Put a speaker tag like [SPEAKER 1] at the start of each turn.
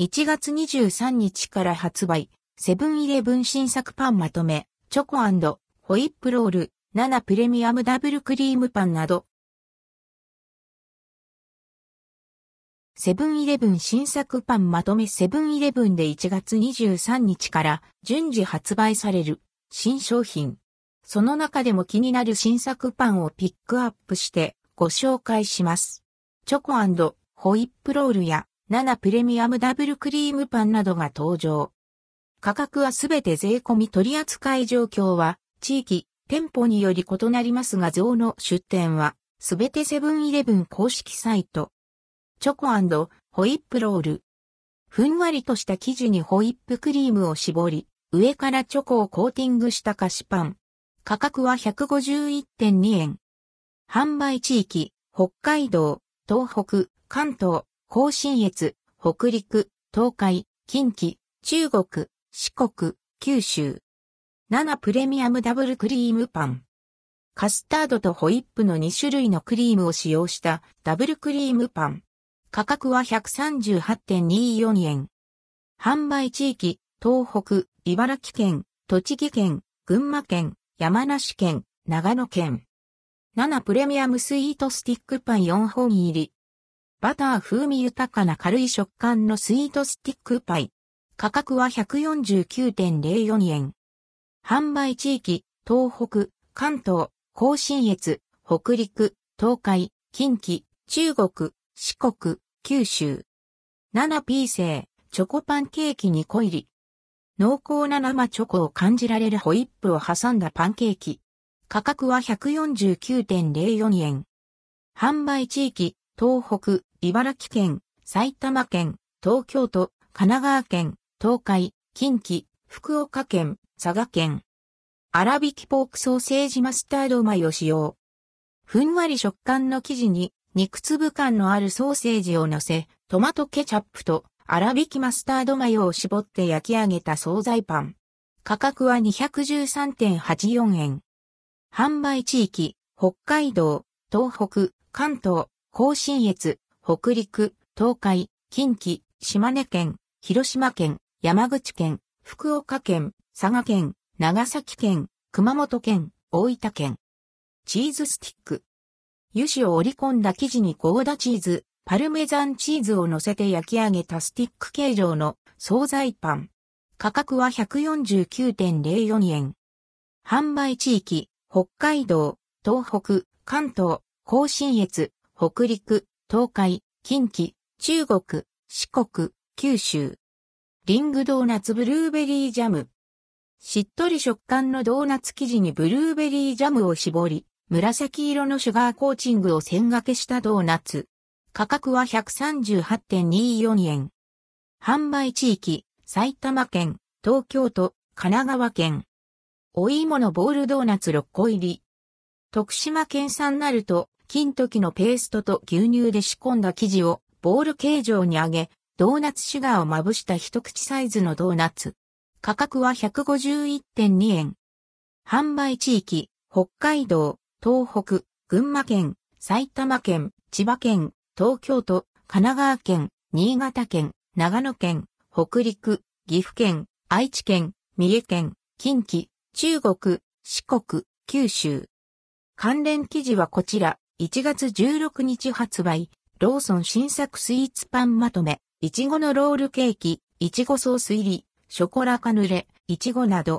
[SPEAKER 1] 1月23日から発売、セブンイレブン新作パンまとめ、チョコホイップロール、7プレミアムダブルクリームパンなど、セブンイレブン新作パンまとめ。セブンイレブンで1月23日から順次発売される。新商品。その中でも気になる新作パンをピックアップしてご紹介します。チョコホイップロールや7プレミアムダブルクリームパンなどが登場。価格はすべて税込み取扱い状況は地域、店舗により異なりますが像の出店はすべてセブンイレブン公式サイト。チョコホイップロール。ふんわりとした生地にホイップクリームを絞り、上からチョコをコーティングした菓子パン。価格は151.2円。販売地域、北海道、東北、関東、甲信越、北陸、東海、近畿、中国、四国、九州。7プレミアムダブルクリームパン。カスタードとホイップの2種類のクリームを使用したダブルクリームパン。価格は138.24円。販売地域、東北、茨城県、栃木県、群馬県、山梨県、長野県。7プレミアムスイートスティックパン4本入り。バター風味豊かな軽い食感のスイートスティックパイ。価格は149.04円。販売地域、東北、関東、甲信越、北陸、東海、近畿、中国、四国、九州。7P 製、チョコパンケーキ2個入り。濃厚な生チョコを感じられるホイップを挟んだパンケーキ。価格は149.04円。販売地域、東北、茨城県、埼玉県、東京都、神奈川県、東海、近畿、福岡県、佐賀県。粗挽きポークソーセージマスタード米を使用。ふんわり食感の生地に肉粒感のあるソーセージを乗せ、トマトケチャップと粗挽きマスタードマヨを絞って焼き上げた惣菜パン。価格は213.84円。販売地域、北海道、東北、関東、甲信越、北陸、東海、近畿、島根県、広島県、山口県、福岡県、佐賀県、長崎県、熊本県、大分県。チーズスティック。油脂を織り込んだ生地にゴーダチーズ、パルメザンチーズを乗せて焼き上げたスティック形状の惣菜パン。価格は149.04円。販売地域、北海道、東北、関東、甲信越、北陸、東海、近畿、中国、四国、九州。リングドーナツブルーベリージャム。しっとり食感のドーナツ生地にブルーベリージャムを絞り、紫色のシュガーコーチングを線掛けしたドーナツ。価格は138.24円。販売地域、埼玉県、東京都、神奈川県。お芋のボールドーナツ6個入り。徳島県産なると、金時のペーストと牛乳で仕込んだ生地をボール形状に揚げ、ドーナツシュガーをまぶした一口サイズのドーナツ。価格は151.2円。販売地域、北海道、東北、群馬県、埼玉県、千葉県、東京都、神奈川県、新潟県、長野県、北陸、岐阜県、愛知県、三重県、近畿、中国、四国、九州。関連記事はこちら。1月16日発売、ローソン新作スイーツパンまとめ、いちごのロールケーキ、いちごソース入り、ショコラカヌレ、いちごなど、